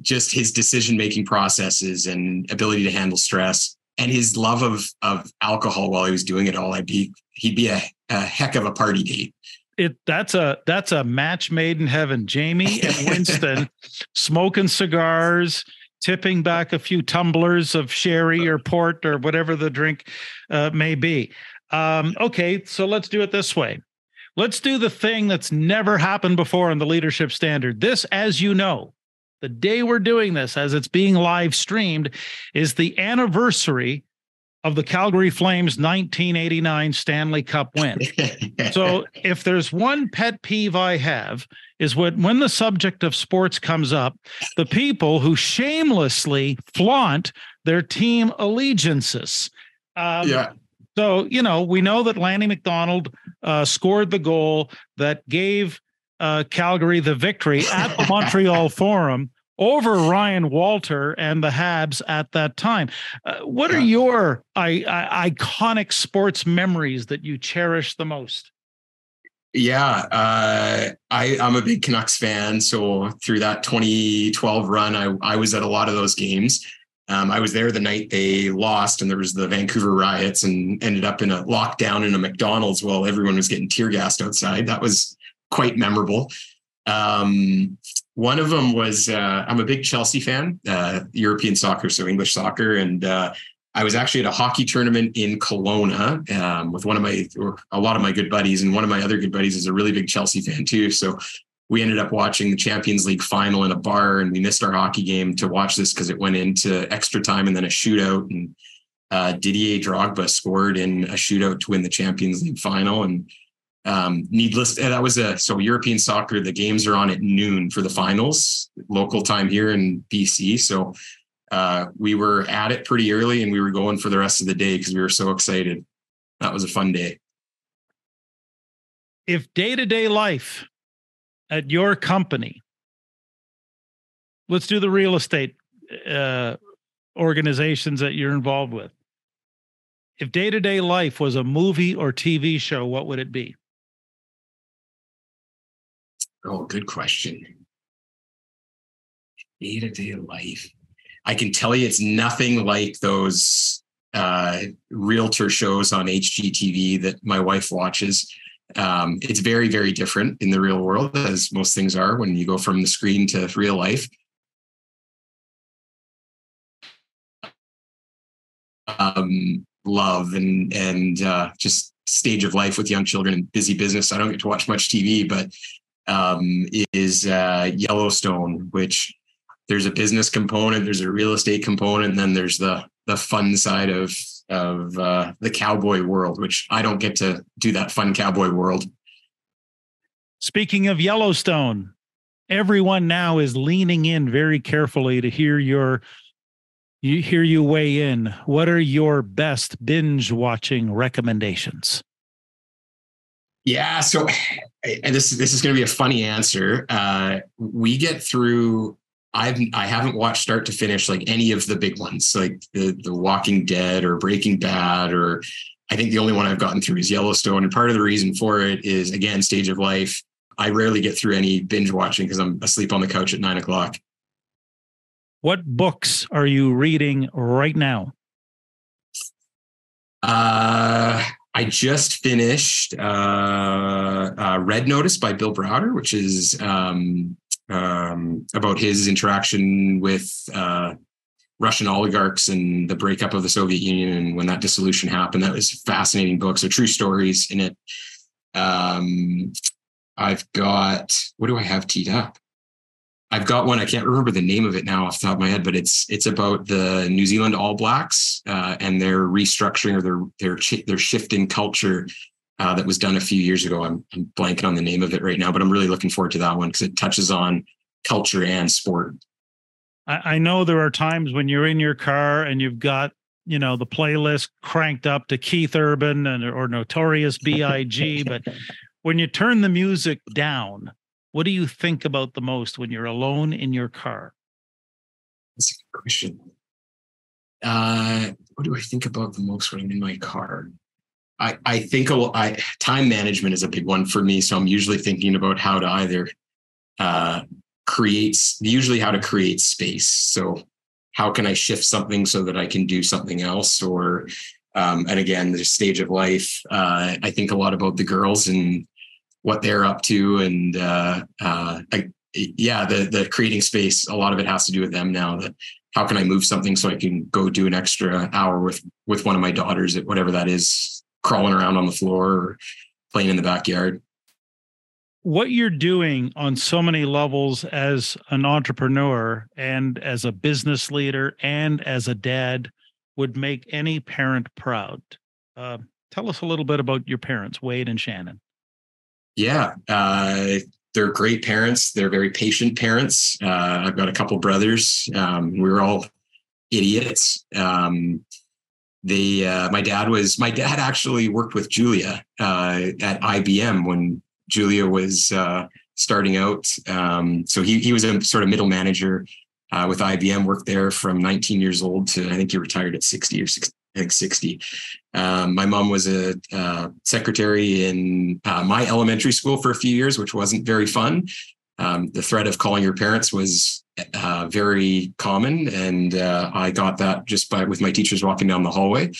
just his decision making processes and ability to handle stress. and his love of of alcohol while he was doing it all, I'd be he'd be a, a heck of a party date. It that's a that's a match made in heaven. Jamie and (laughs) Winston smoking cigars, tipping back a few tumblers of sherry or port or whatever the drink uh, may be. Um, okay, so let's do it this way. Let's do the thing that's never happened before in the leadership standard. This, as you know, the day we're doing this, as it's being live streamed, is the anniversary of the Calgary Flames 1989 Stanley Cup win. (laughs) so, if there's one pet peeve I have, is when, when the subject of sports comes up, the people who shamelessly flaunt their team allegiances. Um, yeah. So, you know, we know that Lanny McDonald uh, scored the goal that gave uh, Calgary the victory at the (laughs) Montreal Forum over Ryan Walter and the Habs at that time. Uh, what are your I, I, iconic sports memories that you cherish the most? Yeah, uh, I, I'm a big Canucks fan. So through that 2012 run, I, I was at a lot of those games. Um, I was there the night they lost, and there was the Vancouver riots, and ended up in a lockdown in a McDonald's while everyone was getting tear gassed outside. That was quite memorable. Um, one of them was uh, I'm a big Chelsea fan, uh, European soccer, so English soccer, and uh, I was actually at a hockey tournament in Kelowna um, with one of my, or a lot of my good buddies, and one of my other good buddies is a really big Chelsea fan too. So we ended up watching the Champions League final in a bar, and we missed our hockey game to watch this because it went into extra time and then a shootout. And uh, Didier Drogba scored in a shootout to win the Champions League final. And um, needless, that was a so European soccer. The games are on at noon for the finals, local time here in BC. So uh, we were at it pretty early, and we were going for the rest of the day because we were so excited. That was a fun day. If day to day life at your company, let's do the real estate uh, organizations that you're involved with. If day to day life was a movie or TV show, what would it be? Oh, good question. Day to day life. I can tell you it's nothing like those uh, realtor shows on HGTV that my wife watches. Um, it's very, very different in the real world, as most things are when you go from the screen to real life. Um, love and and uh, just stage of life with young children and busy business. I don't get to watch much TV, but um, is uh, Yellowstone, which there's a business component, there's a real estate component, and then there's the the fun side of of uh, the cowboy world, which I don't get to do that fun cowboy world. Speaking of Yellowstone, everyone now is leaning in very carefully to hear your you hear you weigh in. What are your best binge watching recommendations? Yeah, so and this this is going to be a funny answer. Uh, we get through I've I haven't watched start to finish like any of the big ones, like the the Walking Dead or Breaking Bad, or I think the only one I've gotten through is Yellowstone. And part of the reason for it is again stage of life. I rarely get through any binge watching because I'm asleep on the couch at nine o'clock. What books are you reading right now? Uh, I just finished uh, uh, Red Notice by Bill Browder, which is um, um, about his interaction with uh, Russian oligarchs and the breakup of the Soviet Union and when that dissolution happened. That was fascinating book. So true stories in it. Um, I've got what do I have teed up? I've got one. I can't remember the name of it now off the top of my head, but it's it's about the New Zealand All Blacks uh, and their restructuring or their their their shifting culture uh, that was done a few years ago. I'm, I'm blanking on the name of it right now, but I'm really looking forward to that one because it touches on culture and sport. I, I know there are times when you're in your car and you've got you know the playlist cranked up to Keith Urban and or Notorious B.I.G. but (laughs) when you turn the music down, what do you think about the most when you're alone in your car? That's a good question. Uh, what do I think about the most when I'm in my car? I, I think I, time management is a big one for me. So I'm usually thinking about how to either uh, create, usually how to create space. So how can I shift something so that I can do something else? Or, um, and again, the stage of life. Uh, I think a lot about the girls and what they're up to, and uh, uh, I, yeah, the the creating space. A lot of it has to do with them now. That how can I move something so I can go do an extra hour with with one of my daughters at whatever that is, crawling around on the floor or playing in the backyard what you're doing on so many levels as an entrepreneur and as a business leader and as a dad would make any parent proud. Uh, tell us a little bit about your parents, Wade and Shannon. Yeah, uh, they're great parents. They're very patient parents. Uh, I've got a couple brothers. Um, we were all idiots. Um, they, uh, my dad was, my dad actually worked with Julia uh, at IBM when Julia was uh, starting out. Um, so he he was a sort of middle manager uh, with IBM. Worked there from 19 years old to I think he retired at 60 or 60, I think 60. Um, my mom was a uh, secretary in uh, my elementary school for a few years, which wasn't very fun. Um, the threat of calling your parents was uh, very common, and uh, I got that just by with my teachers walking down the hallway.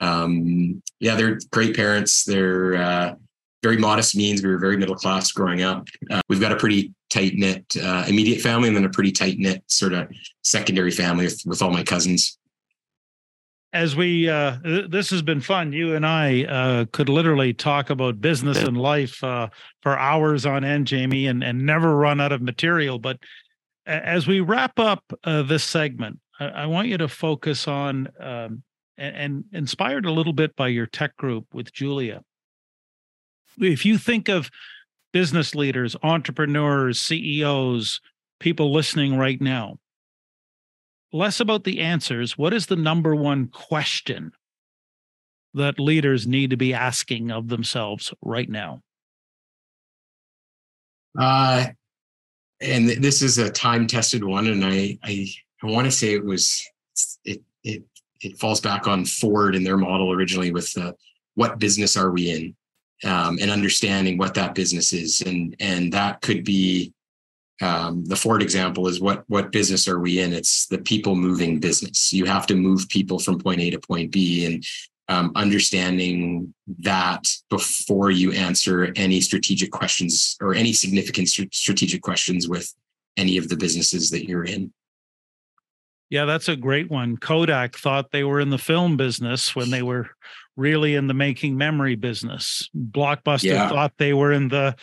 Um, yeah, they're great parents. They're uh, very modest means. We were very middle class growing up. Uh, we've got a pretty tight knit immediate family, and then a pretty tight knit sort of secondary family with, with all my cousins. As we, uh, th- this has been fun. You and I uh, could literally talk about business and life uh, for hours on end, Jamie, and and never run out of material. But as we wrap up uh, this segment, I, I, want you to focus on um, and, and inspired a little bit by your TEC group with Julia if you think of business leaders, entrepreneurs, CEOs, people listening right now, less about the answers. What is the number one question that leaders need to be asking of themselves right now? Uh, and this is a time tested one. And I, I, I want to say it was, it, it, it falls back on Ford and their model originally with the, what business are we in? um, and understanding what that business is, and and that could be um, the Ford example is what what business are we in? It's the people moving business. You have to move people from point A to point B, and um, understanding that before you answer any strategic questions or any significant strategic questions with any of the businesses that you're in. Yeah, that's a great one. Kodak thought they were in the film business when they were really in the making memory business. Blockbuster yeah. thought they were in the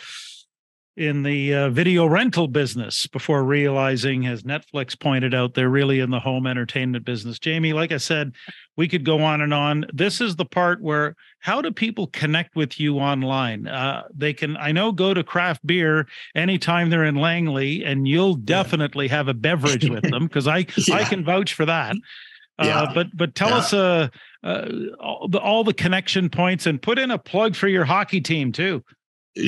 in the uh, video rental business before realizing, as Netflix pointed out, they're really in the home entertainment business. Jamie, like I said, we could go on and on. This is the part where how do people connect with you online? Uh, they can, I know, go to craft beer anytime they're in Langley, and you'll definitely have a beverage with them because (laughs) I yeah. I can vouch for that. Uh, yeah. but but tell yeah. us uh, uh, all the all the connection points and put in a plug for your hockey team too.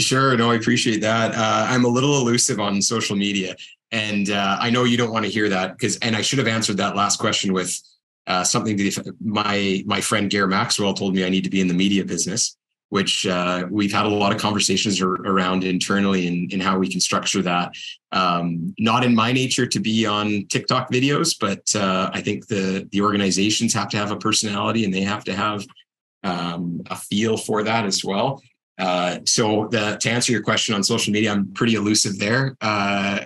Sure. No, I appreciate that. Uh, I'm a little elusive on social media, and uh, I know you don't want to hear that because. And I should have answered that last question with uh, something that my my friend Gair Maxwell told me I need to be in the media business, which uh, we've had a lot of conversations around internally and in, in, how we can structure that. Um, not in my nature to be on TikTok videos, but uh, I think the the organizations have to have a personality and they have to have um, a feel for that as well. Uh, so the, to answer your question on social media, I'm pretty elusive there. Uh,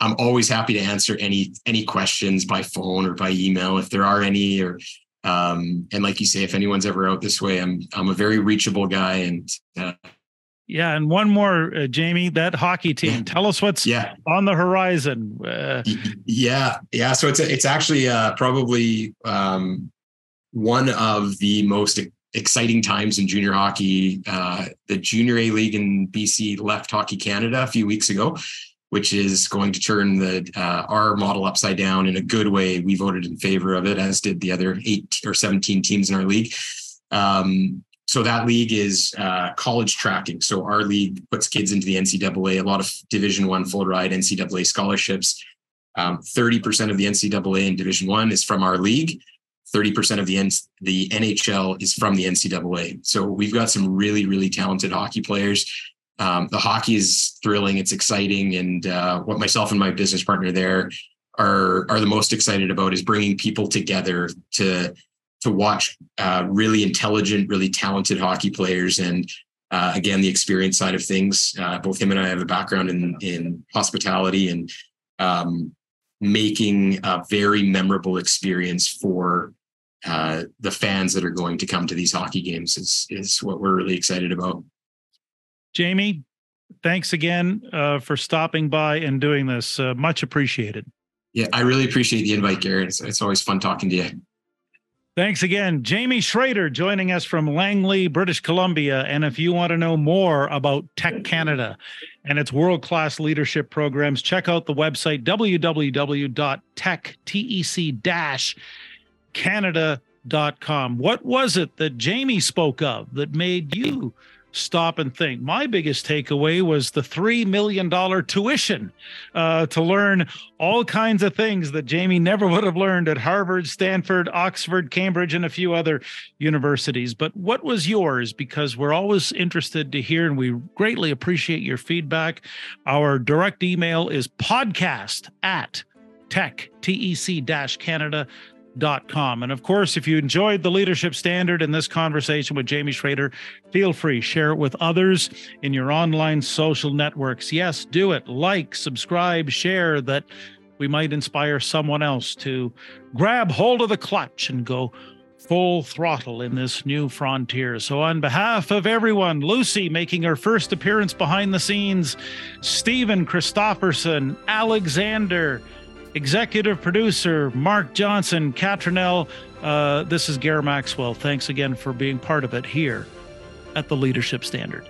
I'm always happy to answer any any questions by phone or by email if there are any. Or um, and like you say, if anyone's ever out this way, I'm I'm a very reachable guy. And uh, yeah, and one more, uh, Jamie, that hockey team. Tell us what's yeah. on the horizon. Uh, yeah, yeah. So it's it's actually uh, probably um, one of the most exciting times in junior hockey. Uh, the Junior A League in BC left Hockey Canada a few weeks ago, which is going to turn the uh, our model upside down in a good way. We voted in favor of it, as did the other eight or seventeen teams in our league. Um, so that league is uh, college tracking. So our league puts kids into the NCAA. A lot of Division One full ride NCAA scholarships. Um, 30% of the NCAA in Division One is from our league. 30% of the, N- the NHL is from the NCAA. So we've got some really, really talented hockey players. Um, the hockey is thrilling. It's exciting. And uh, what myself and my business partner there are are the most excited about is bringing people together to to watch uh, really intelligent, really talented hockey players, and uh, again the experience side of things. Uh, both him and I have a background in in hospitality and um, making a very memorable experience for uh, the fans that are going to come to these hockey games is is what we're really excited about. Jamie, thanks again uh, for stopping by and doing this. Uh, much appreciated. Yeah, I really appreciate the invite, Garrett. It's, it's always fun talking to you. Thanks again. Jamie Schreder joining us from Langley, British Columbia. And if you want to know more about TEC Canada and its world class leadership programs, check out the website www.tec-canada.com. What was it that Jamie spoke of that made you stop and think. My biggest takeaway was the $3 million tuition uh, to learn all kinds of things that Jamie never would have learned at Harvard, Stanford, Oxford, Cambridge, and a few other universities. But what was yours? Because we're always interested to hear and we greatly appreciate your feedback. Our direct email is podcast at tec, T-E-C Canada com. And of course, if you enjoyed the leadership standard in this conversation with Jamie Schreder, feel free, share it with others in your online social networks. Yes, do it. Like, subscribe, share that we might inspire someone else to grab hold of the clutch and go full throttle in this new frontier. So, on behalf of everyone, Lucy making her first appearance behind the scenes, Stephen Christofferson, Alexander, executive producer Mark Johnson, Catronell. Uh, this is Gary Maxwell. Thanks again for being part of it here at the Leadership Standard.